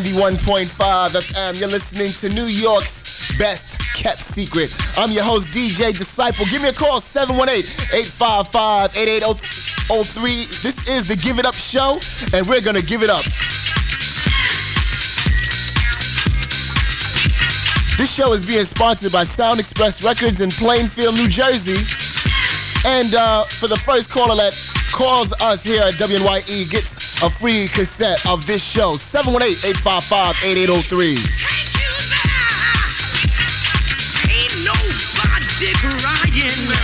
WNYE 91.5 FM. You're listening to New York's best kept secret. I'm your host, DJ Disciple. Give me a call, 718-855-8803. This is the Give It Up Show, and we're gonna give it up. This show is being sponsored by Sound Express Records in Plainfield, New Jersey. And uh, for the first caller that calls us here at WNYE gets a free cassette of this show 718 855 8803. Ain't nobody crying.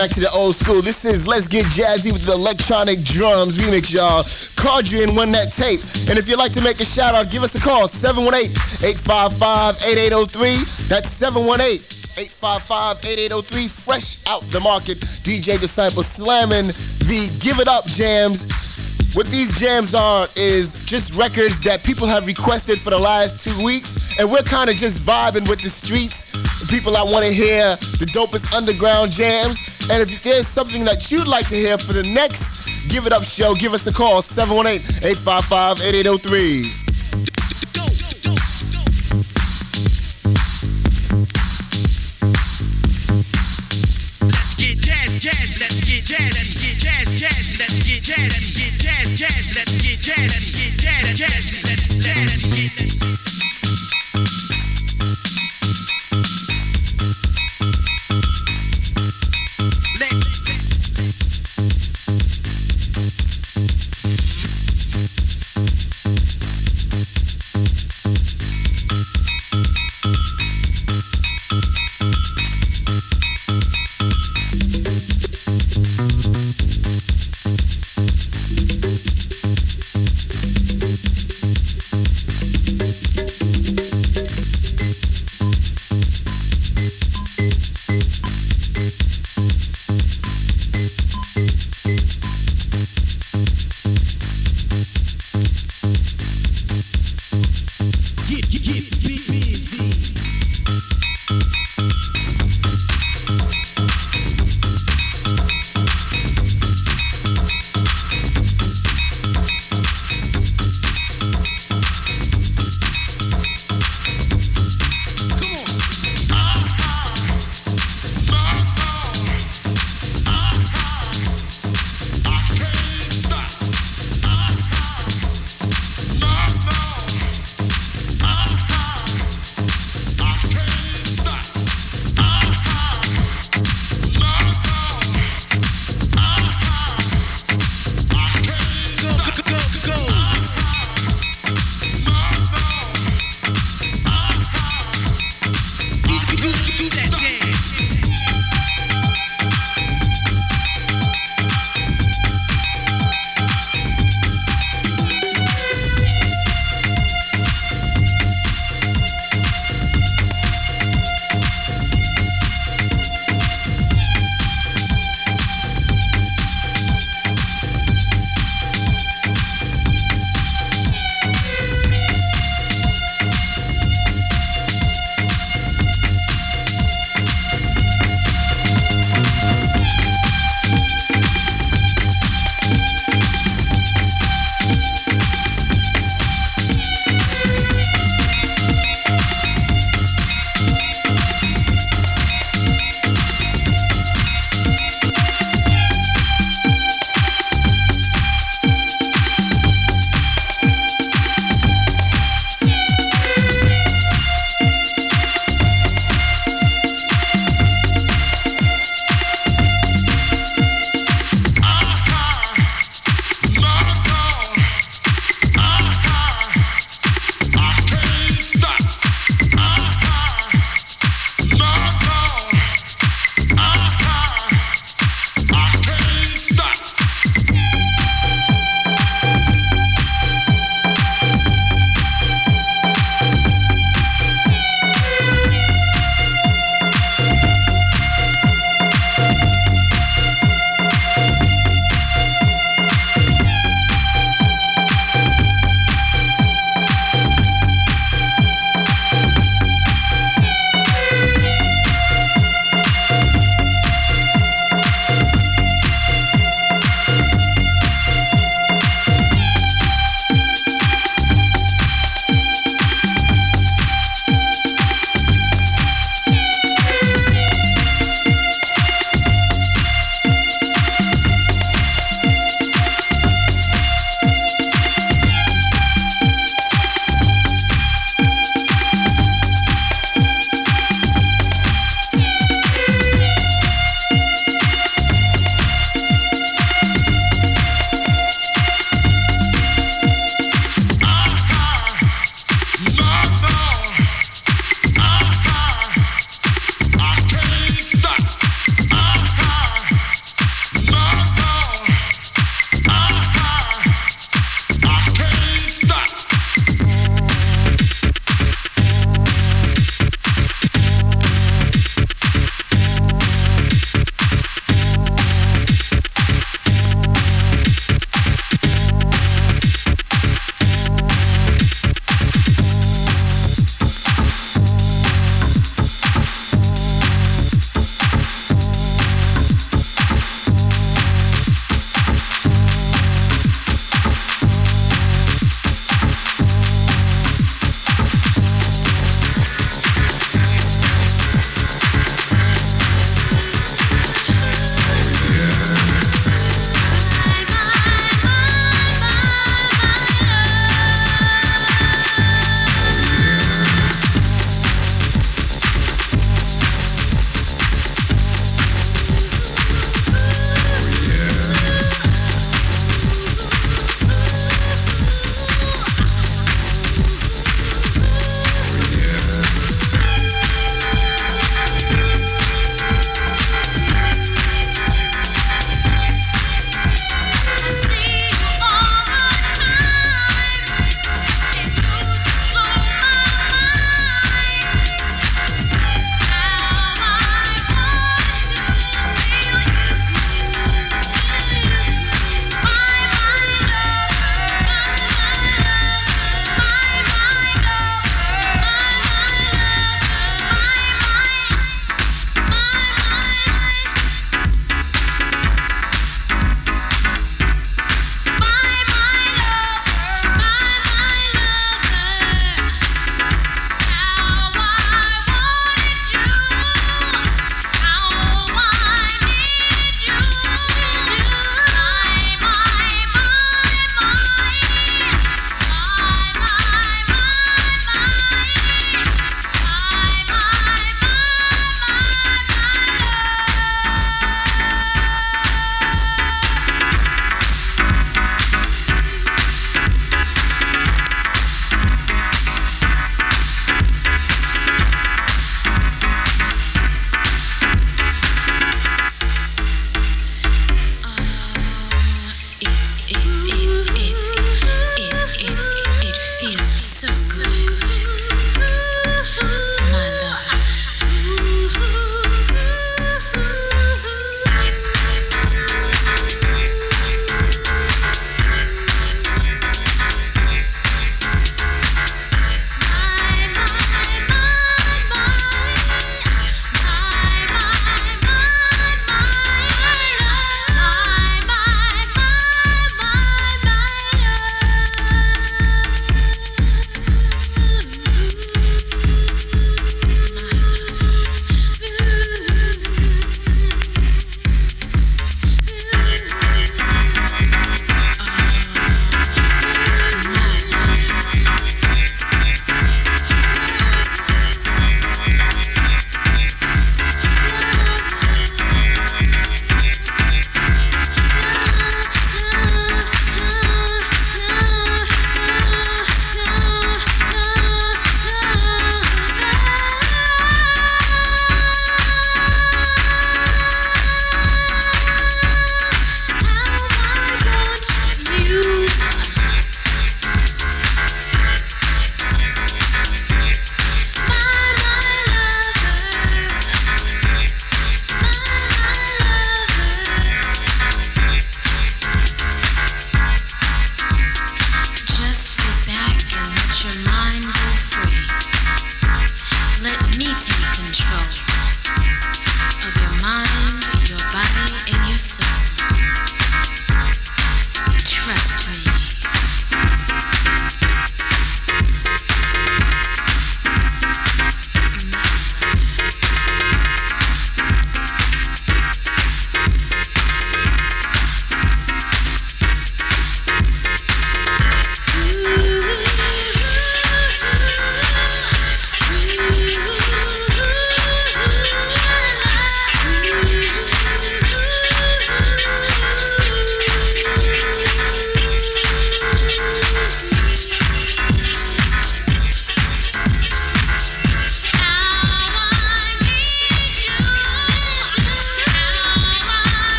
Back to the old school, this is Let's Get Jazzy with the electronic drums remix, y'all. You and won that tape. And if you'd like to make a shout out, give us a call 718 855 8803. That's 718 855 8803. Fresh out the market. DJ Disciple slamming the Give It Up jams what these jams are is just records that people have requested for the last two weeks, and we're kind of just vibing with the streets, people that want to hear the dopest underground jams. And if there's something that you'd like to hear for the next Give It Up show, give us a call 718 855 8803. Let's get jazz, let's get jazz, let's get jazz, let's get jazz, let's get jazz.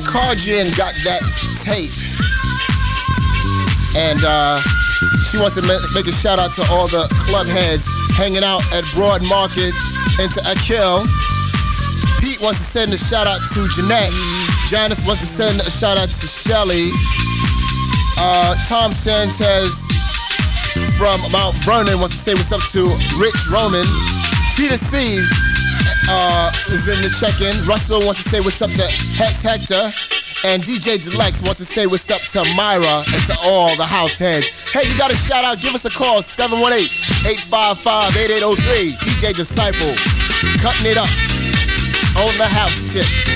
Cardrian got that tape. And uh, she wants to make a shout out to all the club heads hanging out at Broad Market and to Akil. Pete wants to send a shout out to Jeanette. Janice wants to send a shout out to Shelly. Uh, Tom Sanchez from Mount Vernon wants to say what's up to Rich Roman. Peter C uh, is in the check-in. Russell wants to say what's up to Hex Hector. And DJ Deluxe wants to say what's up to Myra and to all the house heads. Hey, you got a shout out? Give us a call, 718-855-8803. DJ Disciple, cutting it up on the house tip.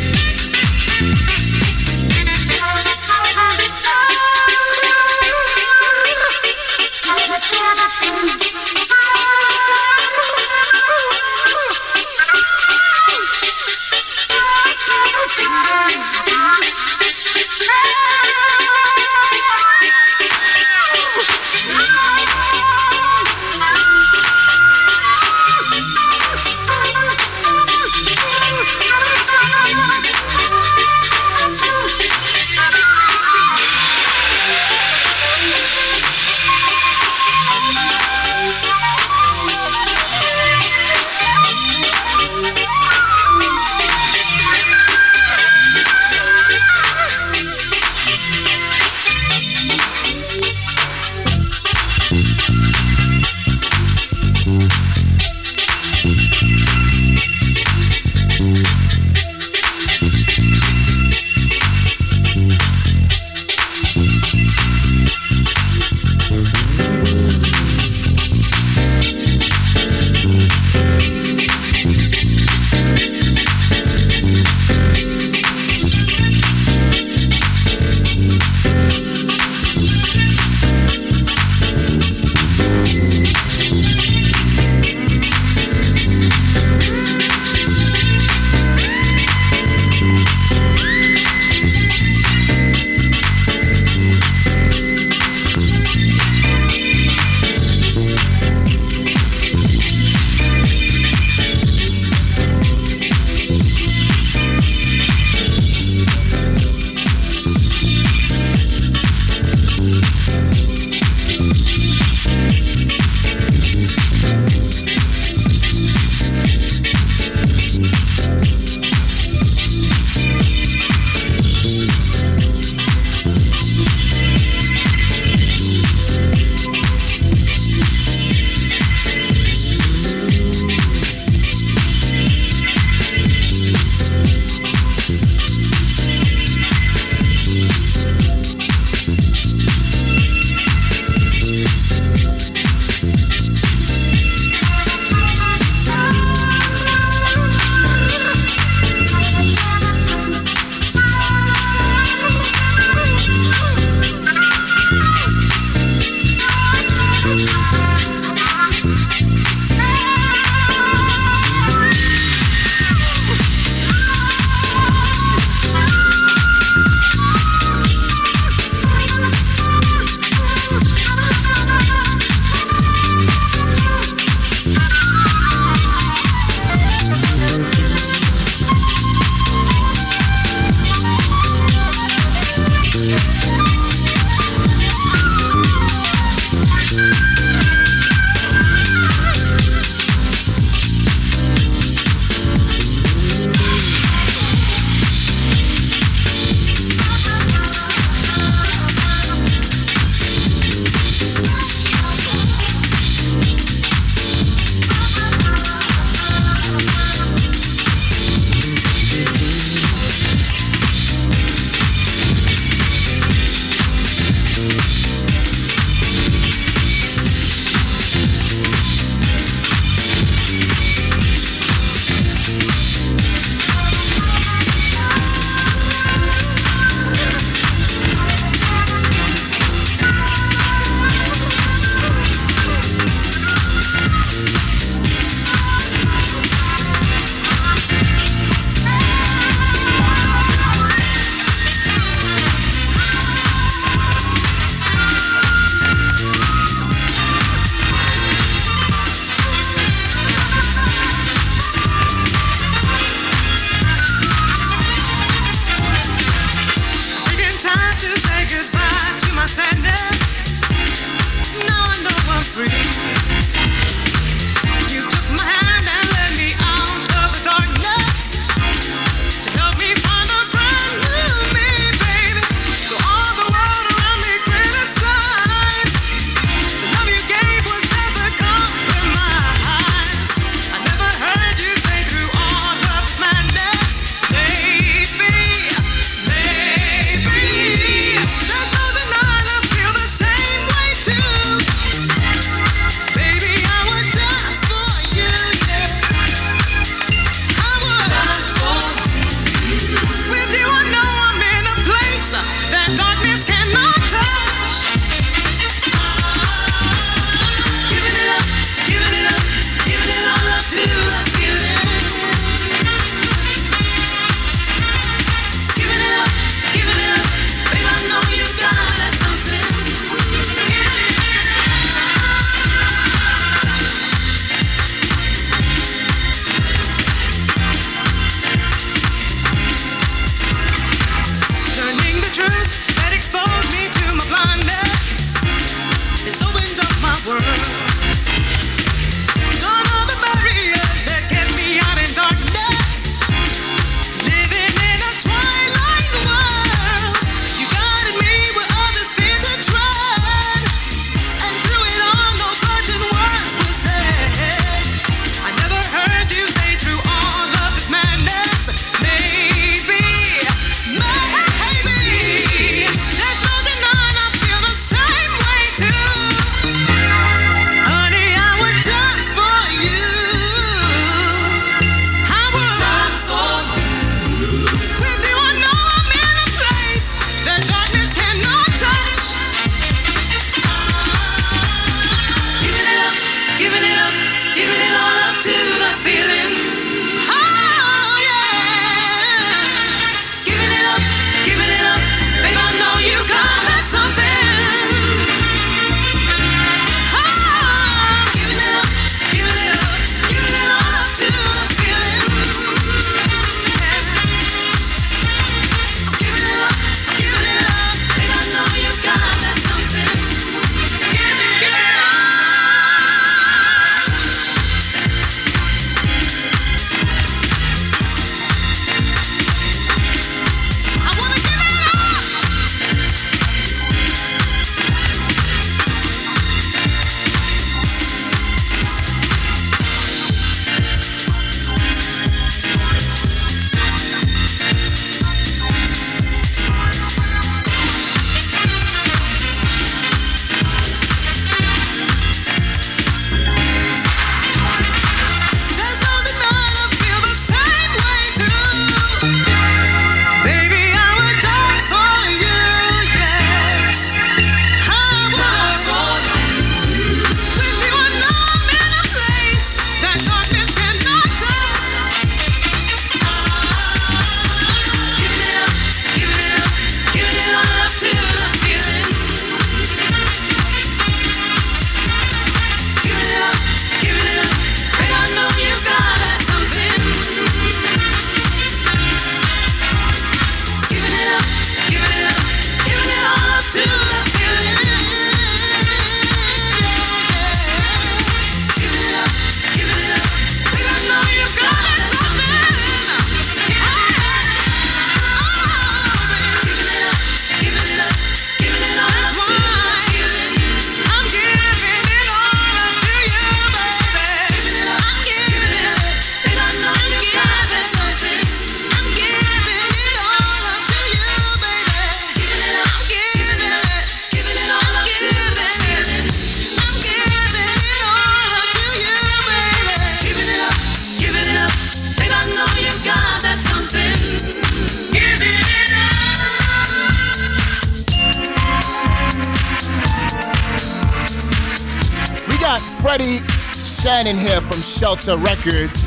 Freddie Shannon here from Shelter Records,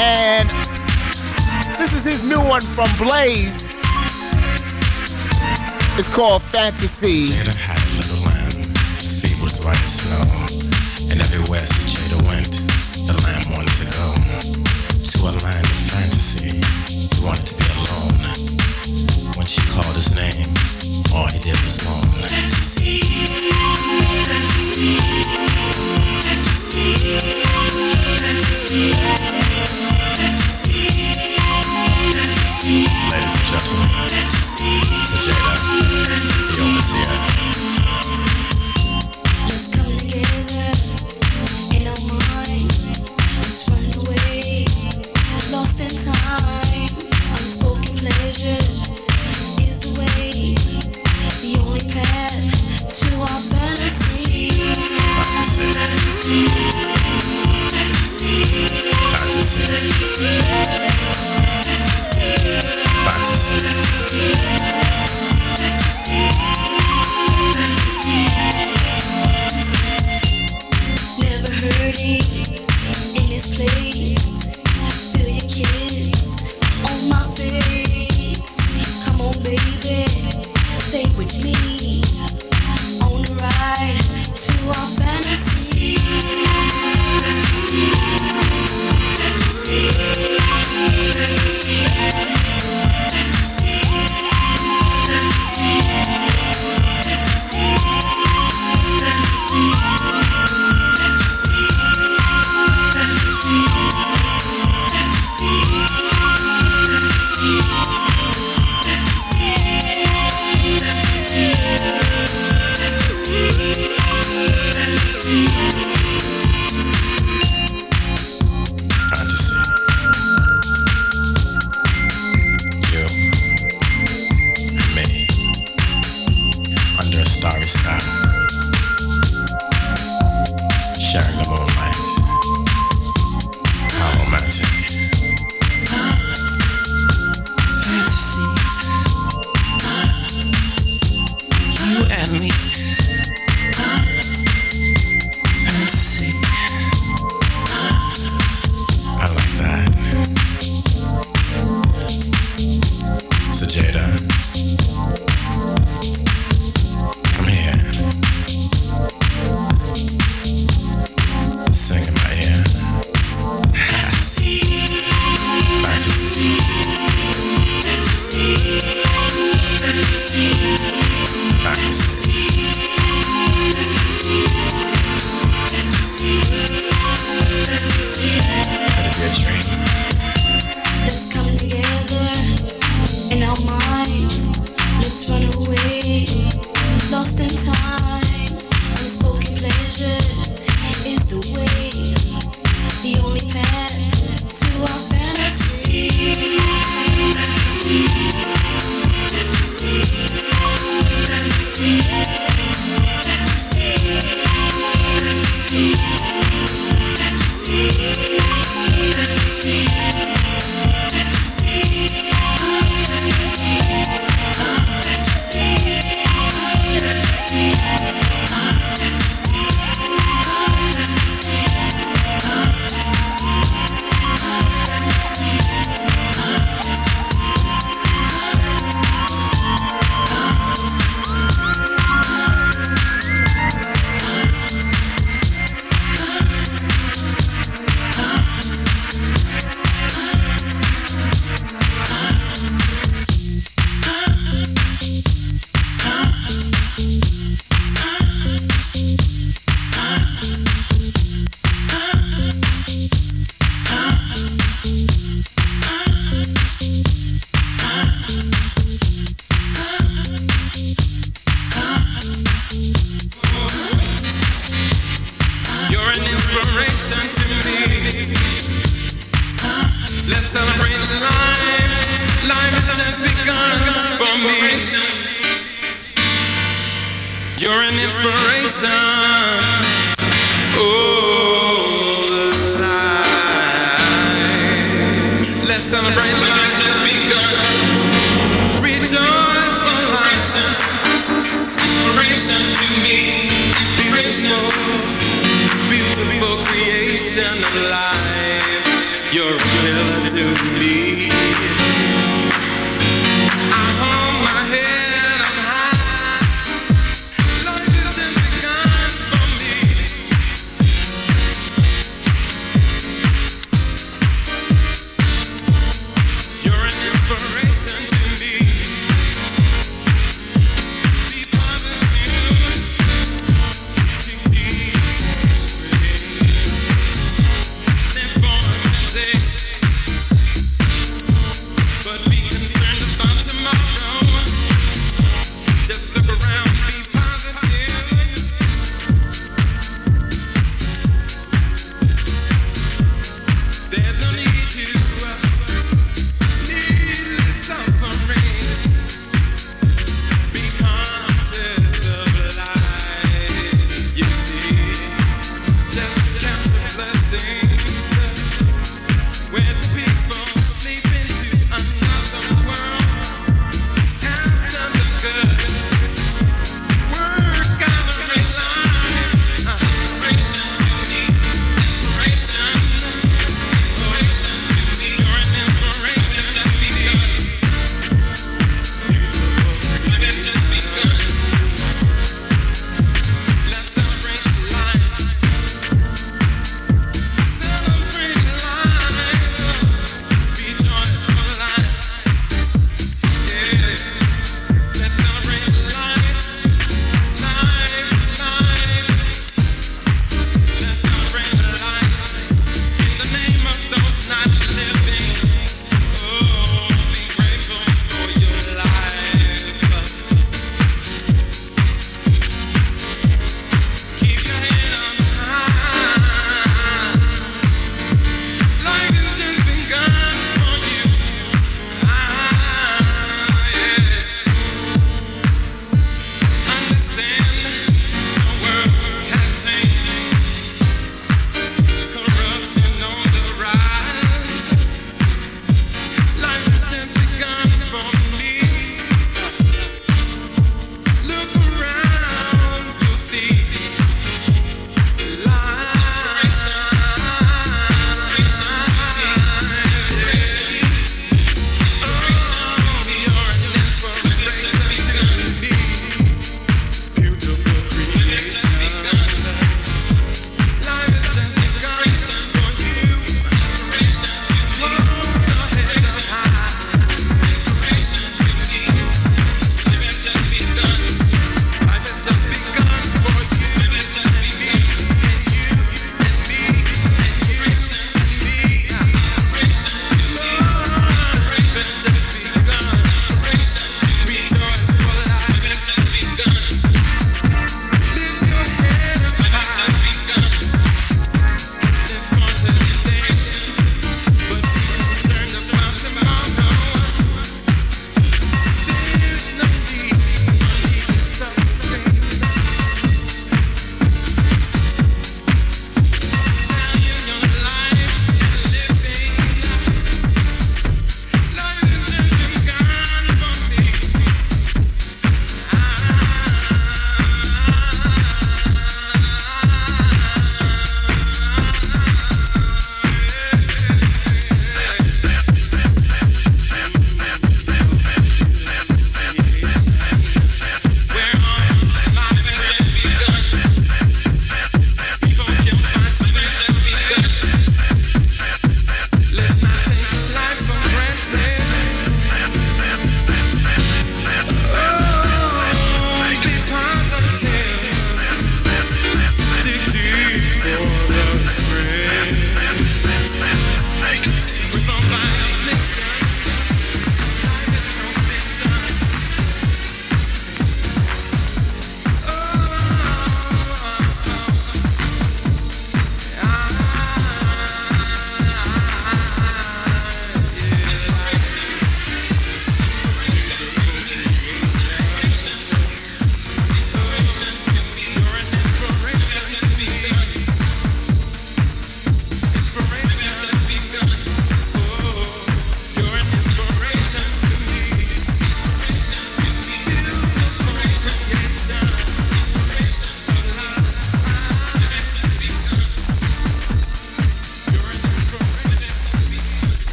and this is his new one from Blaze. It's called Fantasy. Música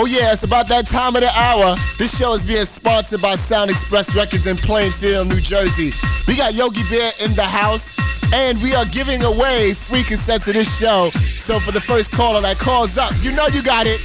Oh yeah, it's about that time of the hour. This show is being sponsored by Sound Express Records in Plainfield, New Jersey. We got Yogi Bear in the house, and we are giving away free cassettes of this show. So for the first caller that calls up, you know you got it.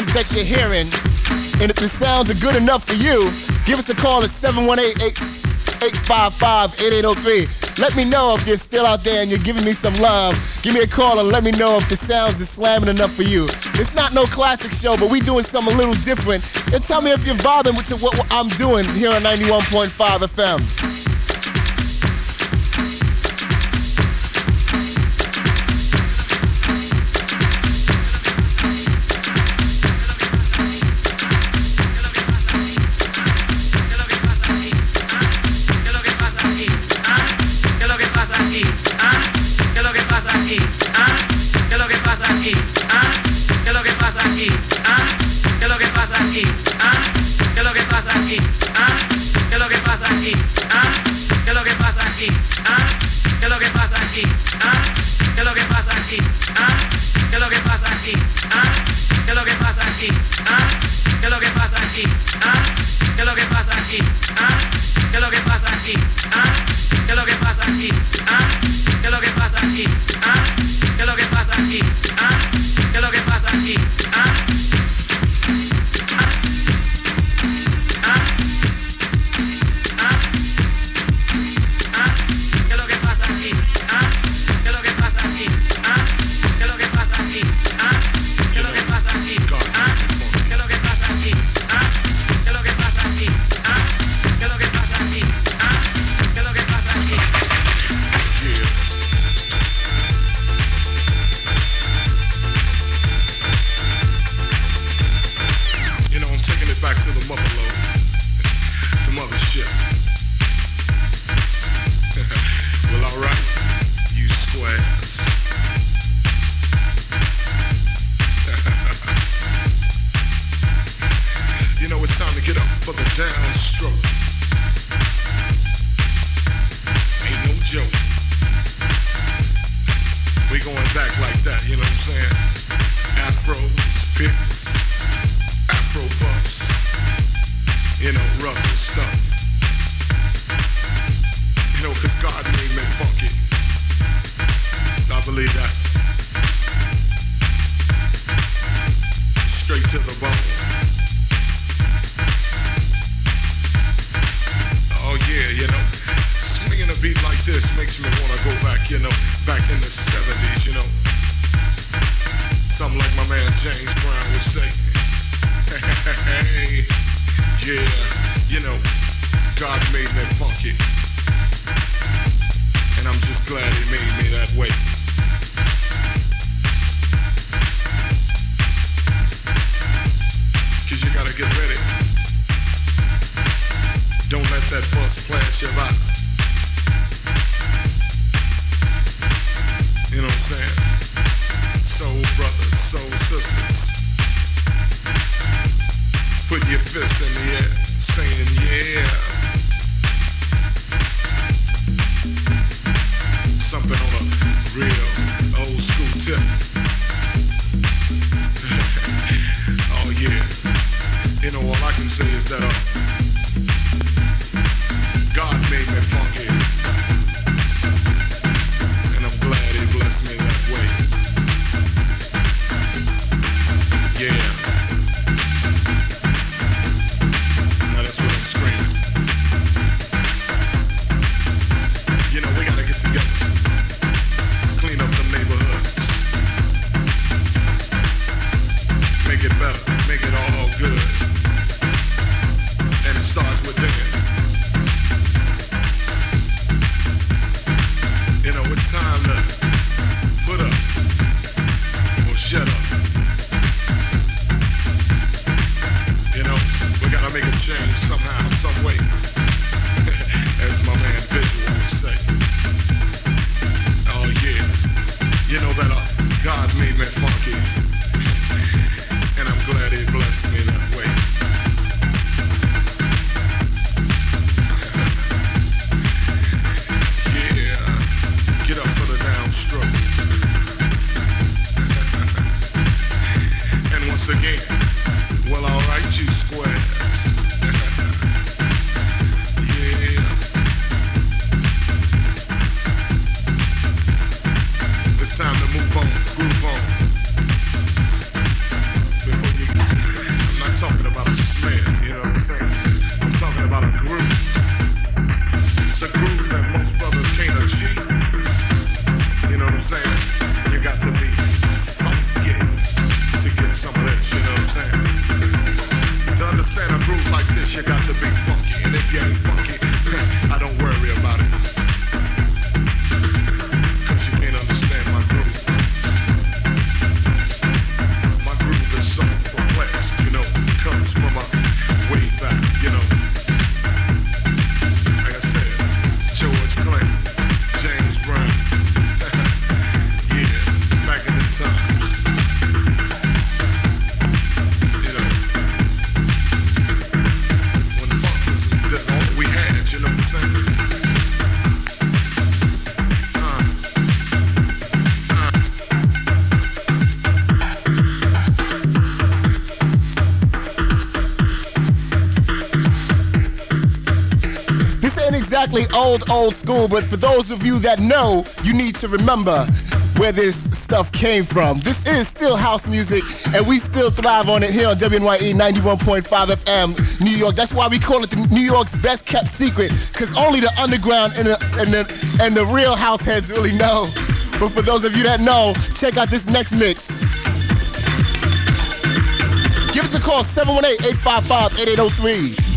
Sounds that you're hearing, and if the sounds are good enough for you, give us a call at 718-855-8803. Let me know if you're still out there and you're giving me some love. Give me a call and let me know if the sounds are slamming enough for you. It's not no classic show, but we doing something a little different. And tell me if you're vibing with what I'm doing here on 91.5 FM. Old, old school, but for those of you that know, you need to remember where this stuff came from. This is still house music, and we still thrive on it here on WNYE 91.5 FM, New York. That's why we call it the New York's best kept secret, because only the underground and the, and, the, and the real house heads really know. But for those of you that know, check out this next mix. Give us a call, 718-855-8803. Thank you.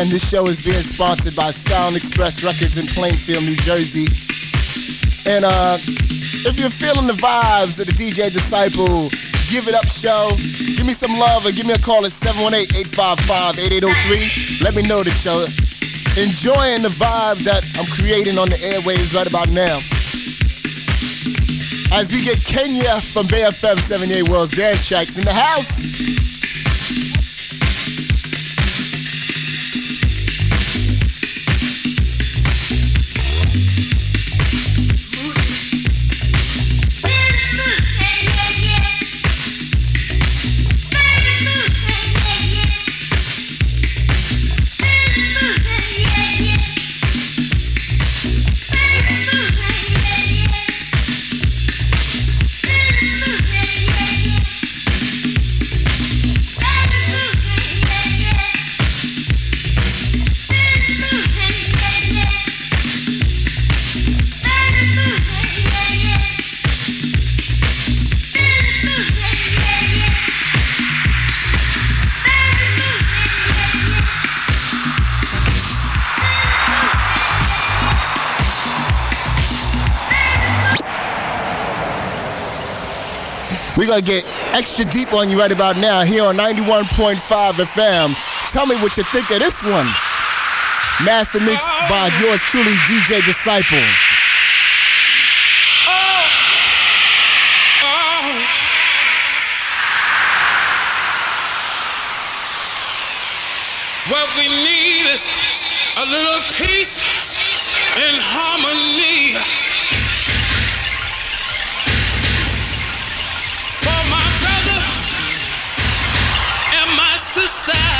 Again, this show is being sponsored by Sound Express Records in Plainfield, New Jersey. And uh, if you're feeling the vibes of the DJ Disciple Give It Up show, give me some love or give me a call at 718-855-8803. Let me know that you're enjoying the vibe that I'm creating on the airwaves right about now. As we get Kenya from BFM FM 78 World's Dance Tracks in the house. Gonna get extra deep on you right about now here on 91.5 FM. Tell me what you think of this one. Master mix by yours truly, DJ Disciple. What we need is a little peace and harmony. side.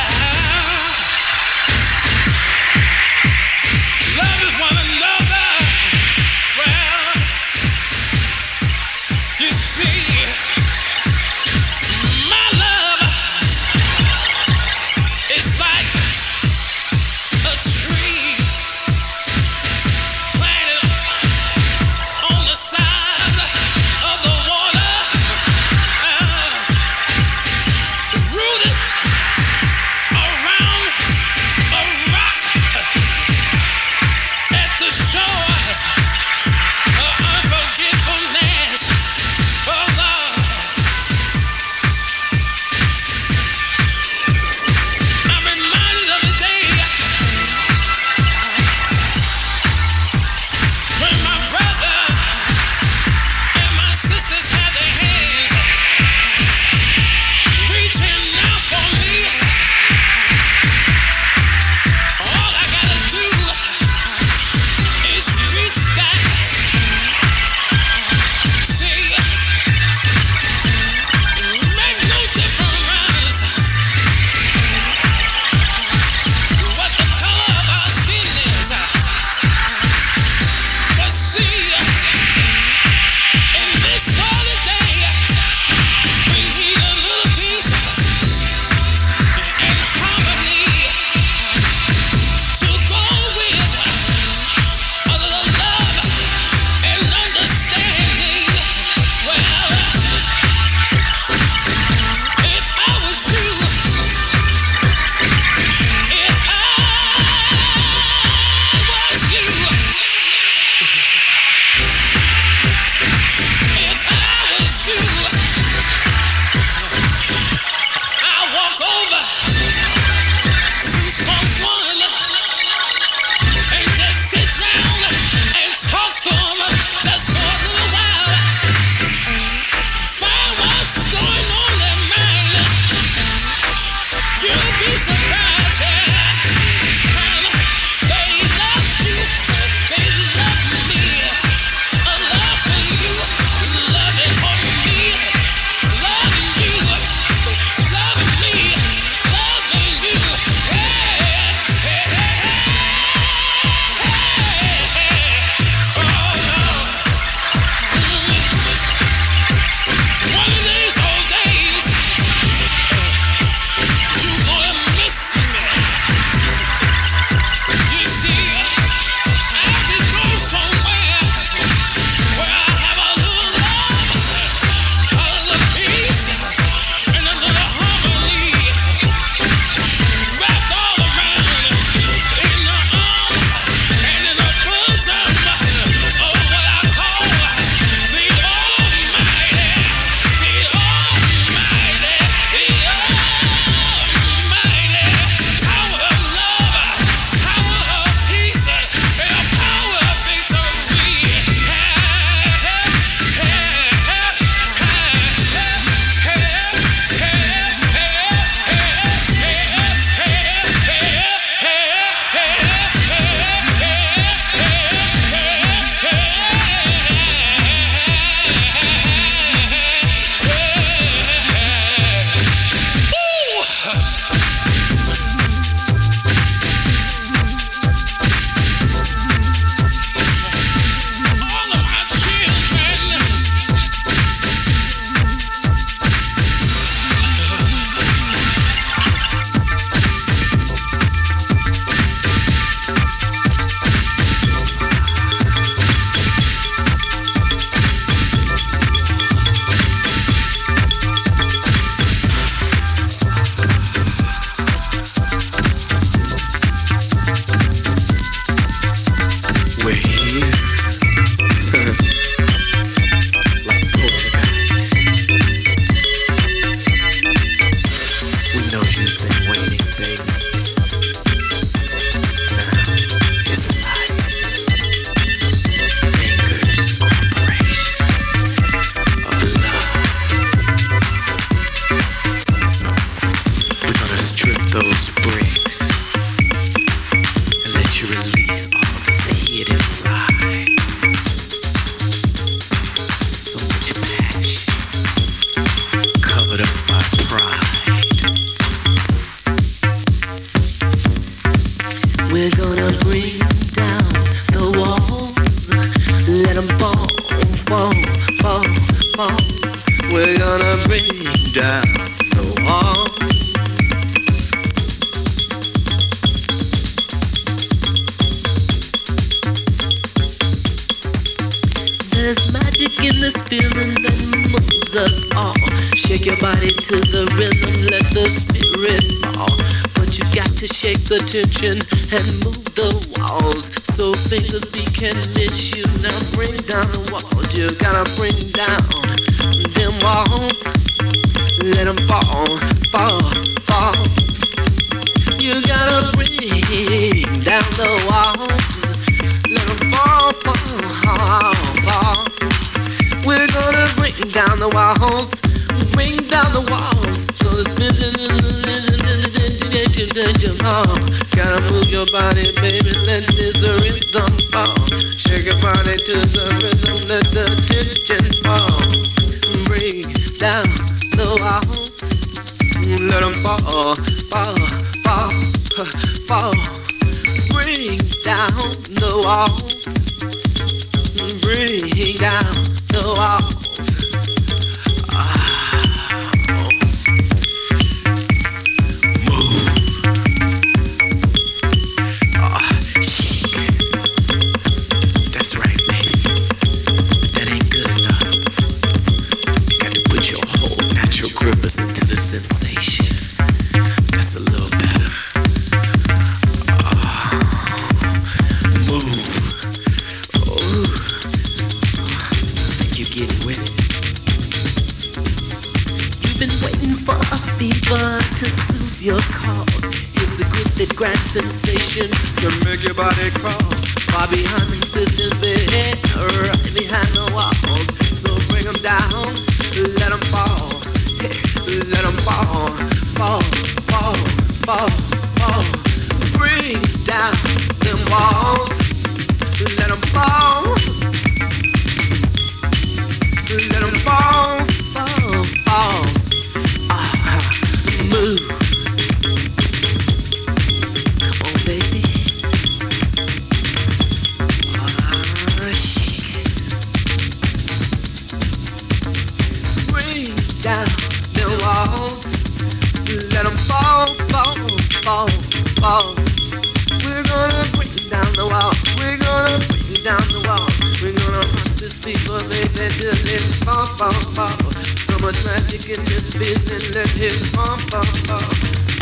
much magic in this business, let him pump up. Uh,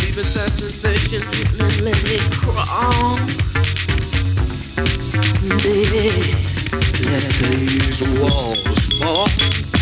Leaving uh. that sensation, let, let me crawl. Baby, let these walls fall.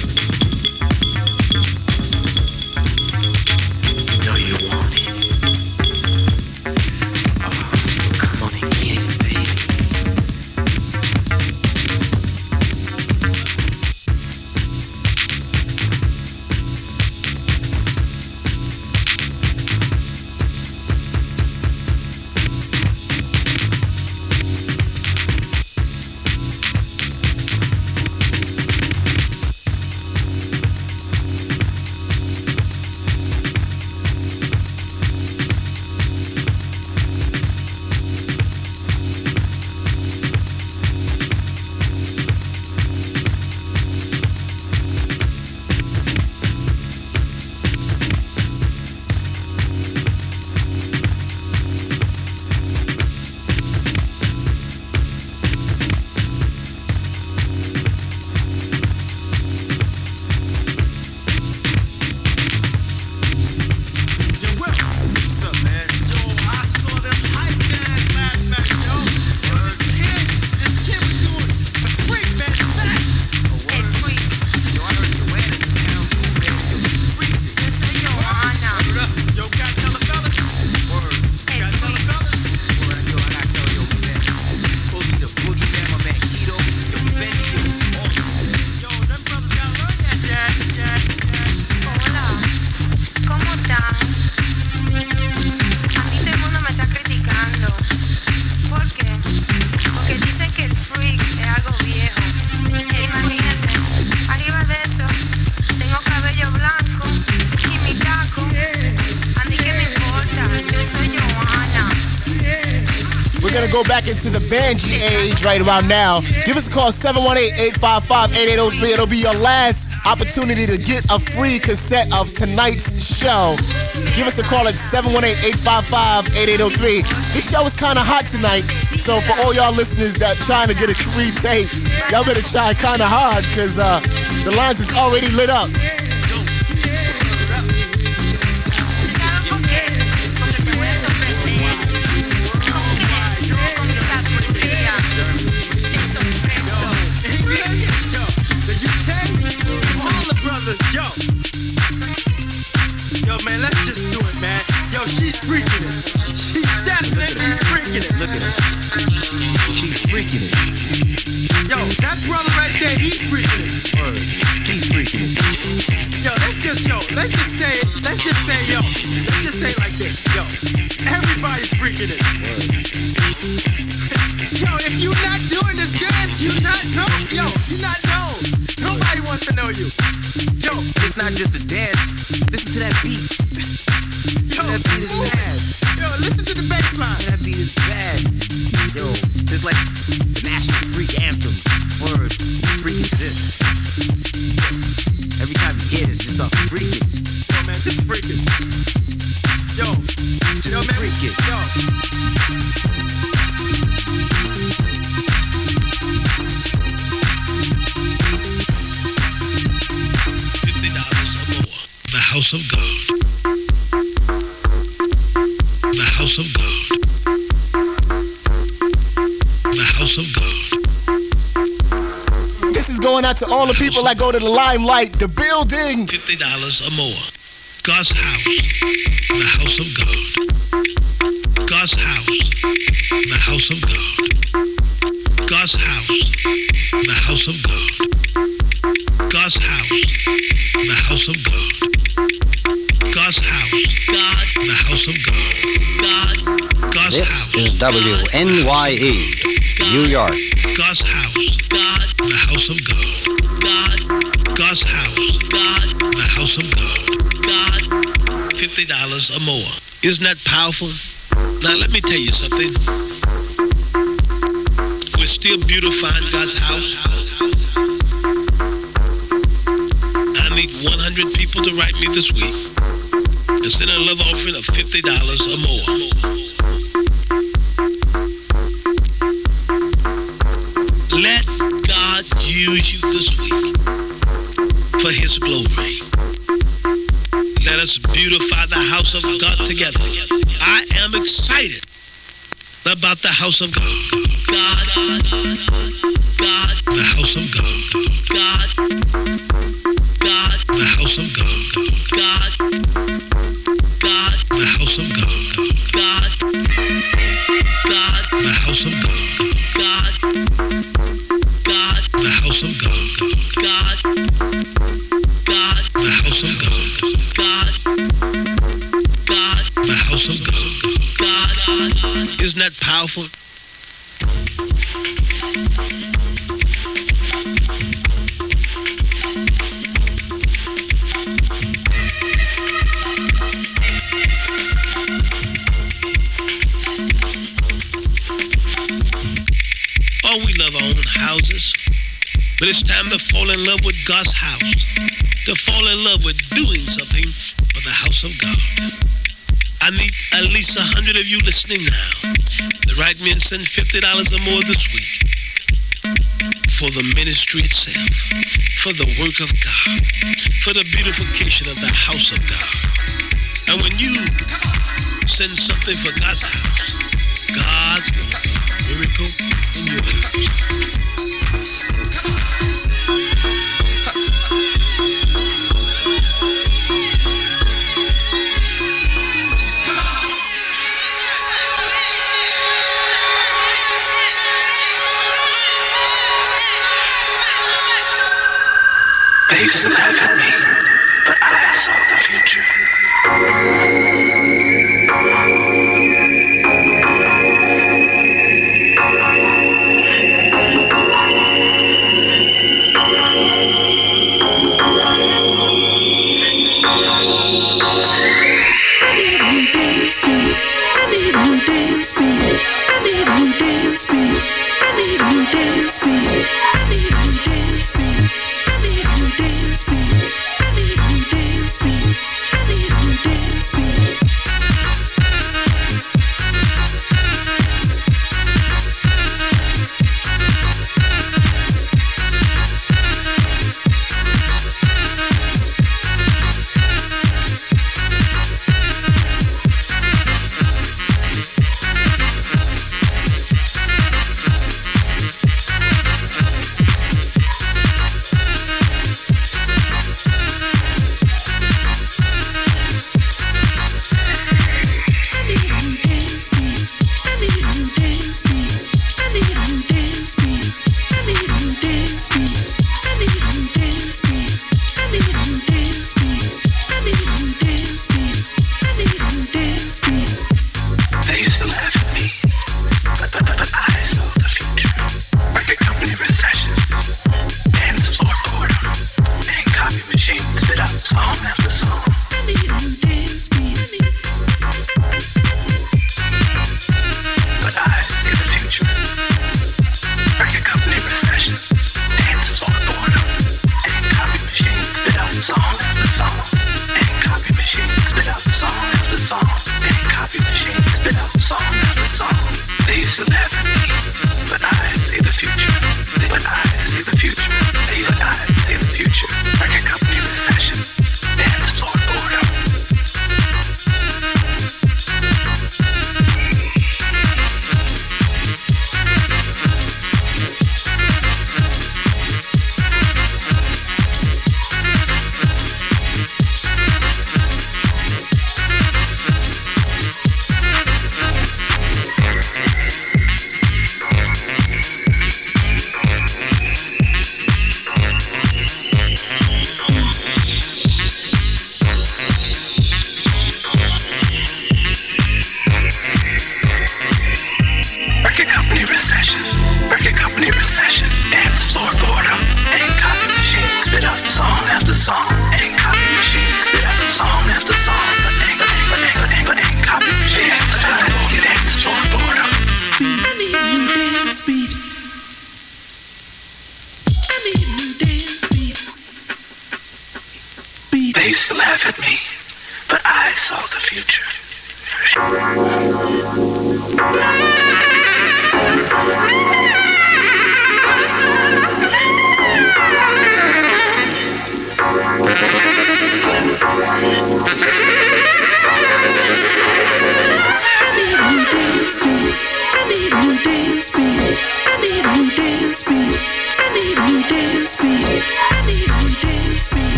go back into the Vanjie age right about now, give us a call 718-855-8803. It'll be your last opportunity to get a free cassette of tonight's show. Give us a call at 718-855-8803. This show is kind of hot tonight, so for all y'all listeners that trying to get a free tape, y'all better try kind of hard because uh, the lines is already lit up. She's Yo, just yo, man, freak it. Yo. The house of God. The house of God. The house of God. This is going out to all the people that go to the limelight, the building. Fifty dollars or more. God's house. The house of God. God's house. The house of God. God's house. The house of God. God's house. The house of God. God's house. God. The house of God. God. God's This house. is WNYE, New York. God's house. God. The house of God. God. God's house. $50 or more. Isn't that powerful? Now, let me tell you something. We're still beautifying God's house. I need 100 people to write me this week and send a love offering of $50 or more. Together. I am excited about the house of God. God, God, God's house. To fall in love with doing something for the house of God. I need at least a hundred of you listening now. The right men send fifty dollars or more this week for the ministry itself, for the work of God, for the beautification of the house of God. And when you send something for God's house, God's going to do a miracle in your house.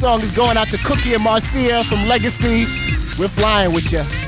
Song is going out to Cookie and Marcia from Legacy. We're flying with you.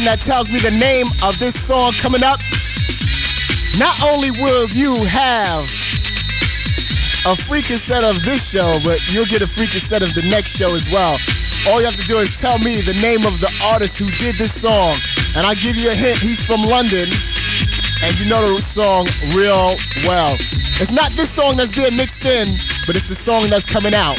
Person that tells me the name of this song coming up, not only will you have a freaking set of this show, but you'll get a freaking set of the next show as well. All you have to do is tell me the name of the artist who did this song. And I'll give you a hint, he's from London. And you know the song real well. It's not this song that's being mixed in, but it's the song that's coming out.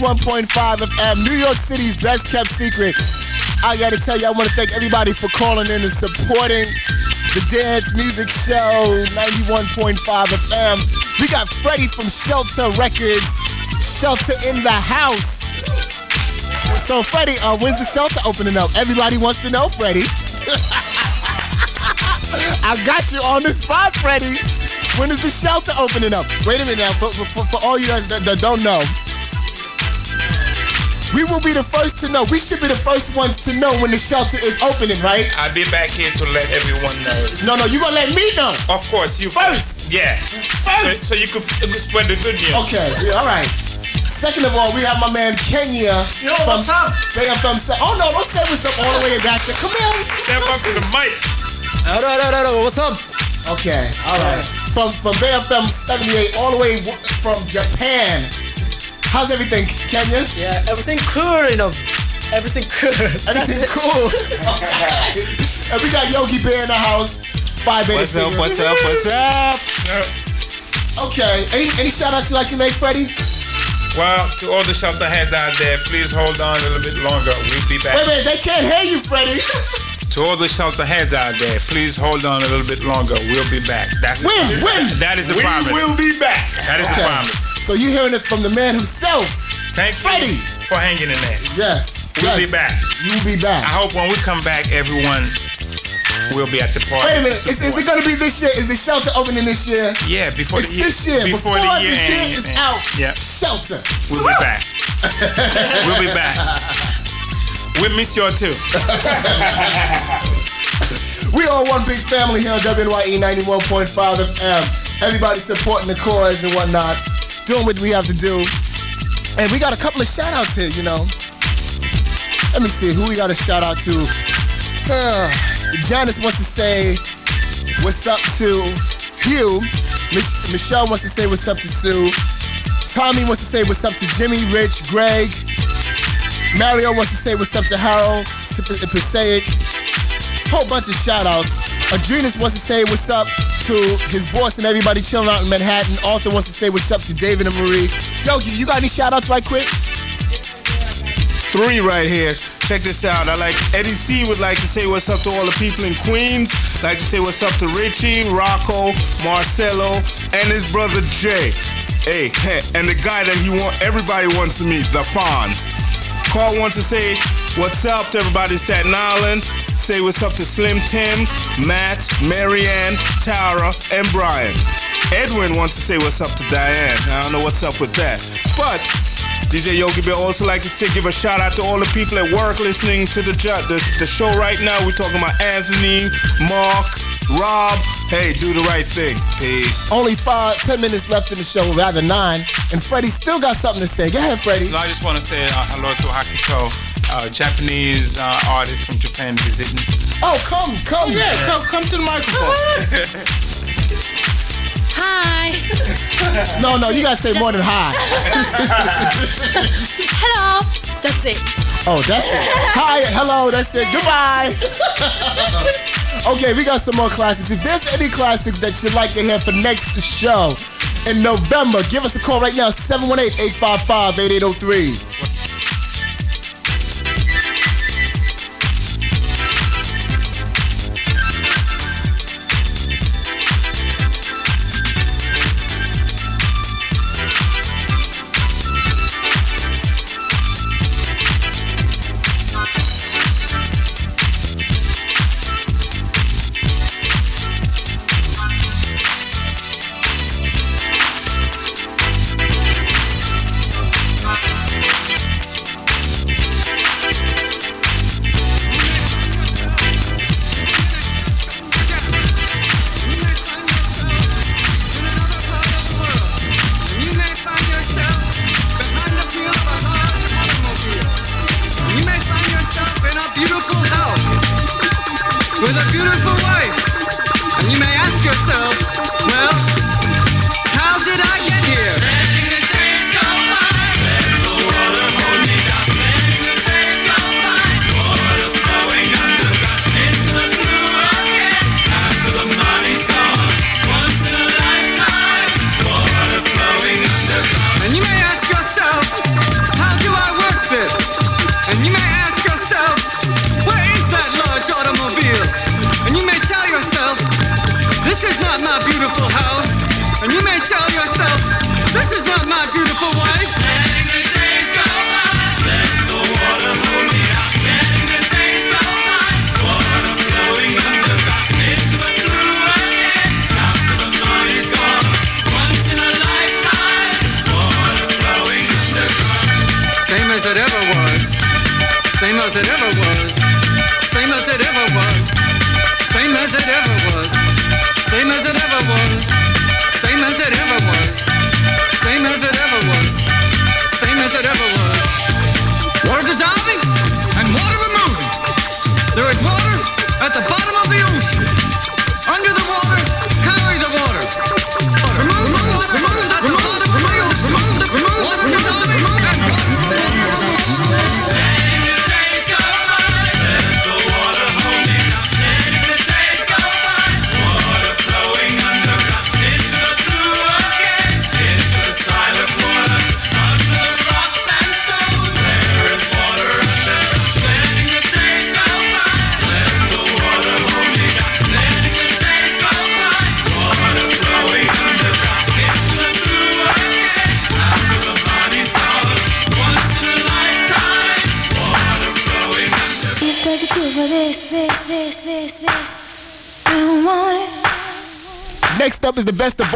91.5 FM, New York City's best kept secret. I gotta tell you, I wanna thank everybody for calling in and supporting the Dance Music Show 91.5 FM. We got Freddie from Shelter Records, Shelter in the House. So, Freddie, uh, when's the shelter opening up? Everybody wants to know, Freddie. I got you on the spot, Freddie. When is the shelter opening up? Wait a minute now, for, for, for all you guys that, that don't know. We will be the first to know. We should be the first ones to know when the shelter is opening, right? I'll be back here to let everyone know. No, no, you gonna let me know. Of course, you First. Yeah. First. So, so you could, you could spread the good news. Okay, yeah, all right. Second of all, we have my man Kenya. Yo, what's up? Bay FM. Se- Oh no, don't say what's up all the way back there. Come here. Step up to the mic. Alright, alright, alright. What's up? Okay, all right. From from Bay FM 78 all the way from Japan. How's everything, Kenya? Yeah, everything cool, you know. Everything cool. Everything cool. and we got Yogi Bear in the house. Five What's up, what's up, what's up? Okay. Any any shout outs you like to make, Freddie? Well, to all the shelter heads out there, please hold on a little bit longer. We'll be back. Wait, wait, they can't hear you, Freddie. To all the shelter heads out there, please hold on a little bit longer. We'll be back. That's When? a promise. When? That is a We promise. will be back. That is Okay. a promise. So you're hearing it from the man himself. Thank Freddie. for hanging in there. Yes. We'll yes. be back. You will be back. I hope when we come back, everyone will be at the party. Wait a minute. Is, is it gonna be this year? Is the shelter opening this year? Yeah, before It's the year. this year. Before, Before, the year, is ends. out. Yeah, Shelter. we'll be back. we'll be back. We miss you all too. We all one big family here on WNYE 91.5 FM. Everybody supporting the cause and whatnot, doing what we have to do. And we got a couple of shout outs here, you know. Let me see who we got a shout out to. Uh, Janice wants to say what's up to Hugh. Mich- Michelle wants to say what's up to Sue. Tommy wants to say what's up to Jimmy, Rich, Greg. Mario wants to say what's up to Harold, to P- Passaic. Whole bunch of shout outs. Adrenus wants to say what's up to his boss and everybody chilling out in Manhattan. Also wants to say what's up to David and Marie. Yogi, you got any shout outs right quick? Three right here. Check this out. I like Eddie C would like to say what's up to all the people in Queens. Like to say what's up to Richie, Rocco, Marcelo, and his brother Jay. Hey, and the guy that he want everybody wants to meet, the Fonz. Carl wants to say what's up to everybody in Staten Island. Say what's up to Slim Tim, Matt, Marianne, Tara, and Brian. Edwin wants to say what's up to Diane. I don't know what's up with that. But DJ Yogi Bear also like to say give a shout out to all the people at work listening to the ju- the, the show right now. We're talking about Anthony, Mark, Rob. Hey, do the right thing. Peace. Only five, ten minutes left in the show, rather nine. And Freddie still got something to say. Go ahead, Freddie. No, I just want to say uh, hello to Hakiko, uh, Japanese uh, artist from Japan visiting. Oh, come, come. Yeah, come, come to the microphone. Hi. No, no, you gotta say more than hi. Hello. That's it. Oh, that's it. Hi, hello, that's it. Goodbye. okay, we got some more classics. If there's any classics that you'd like to hear for next show in November, give us a call right now, 718-855-8803.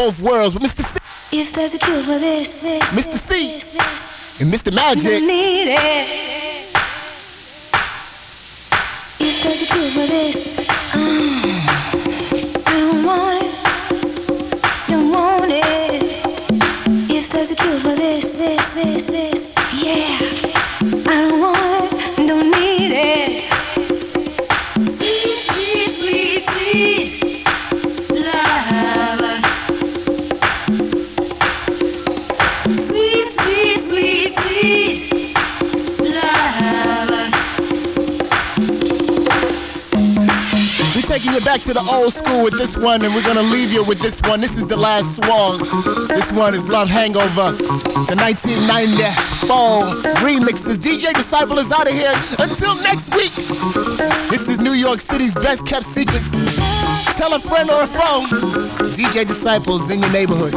both worlds with Mr. C. If there's a cure for this, this Mr. C this, this, and Mr. Magic. Need it. If there's a cure for this, um, I don't want it, don't want it. If there's a cure for this, this, this, this. We're back to the old school with this one, and we're gonna leave you with this one. This is the last song. This one is Love Hangover, the 1994 remixes. DJ Disciple is out of here. Until next week, this is New York City's best kept secret. Tell a friend or a foe. DJ Disciples in your neighborhood.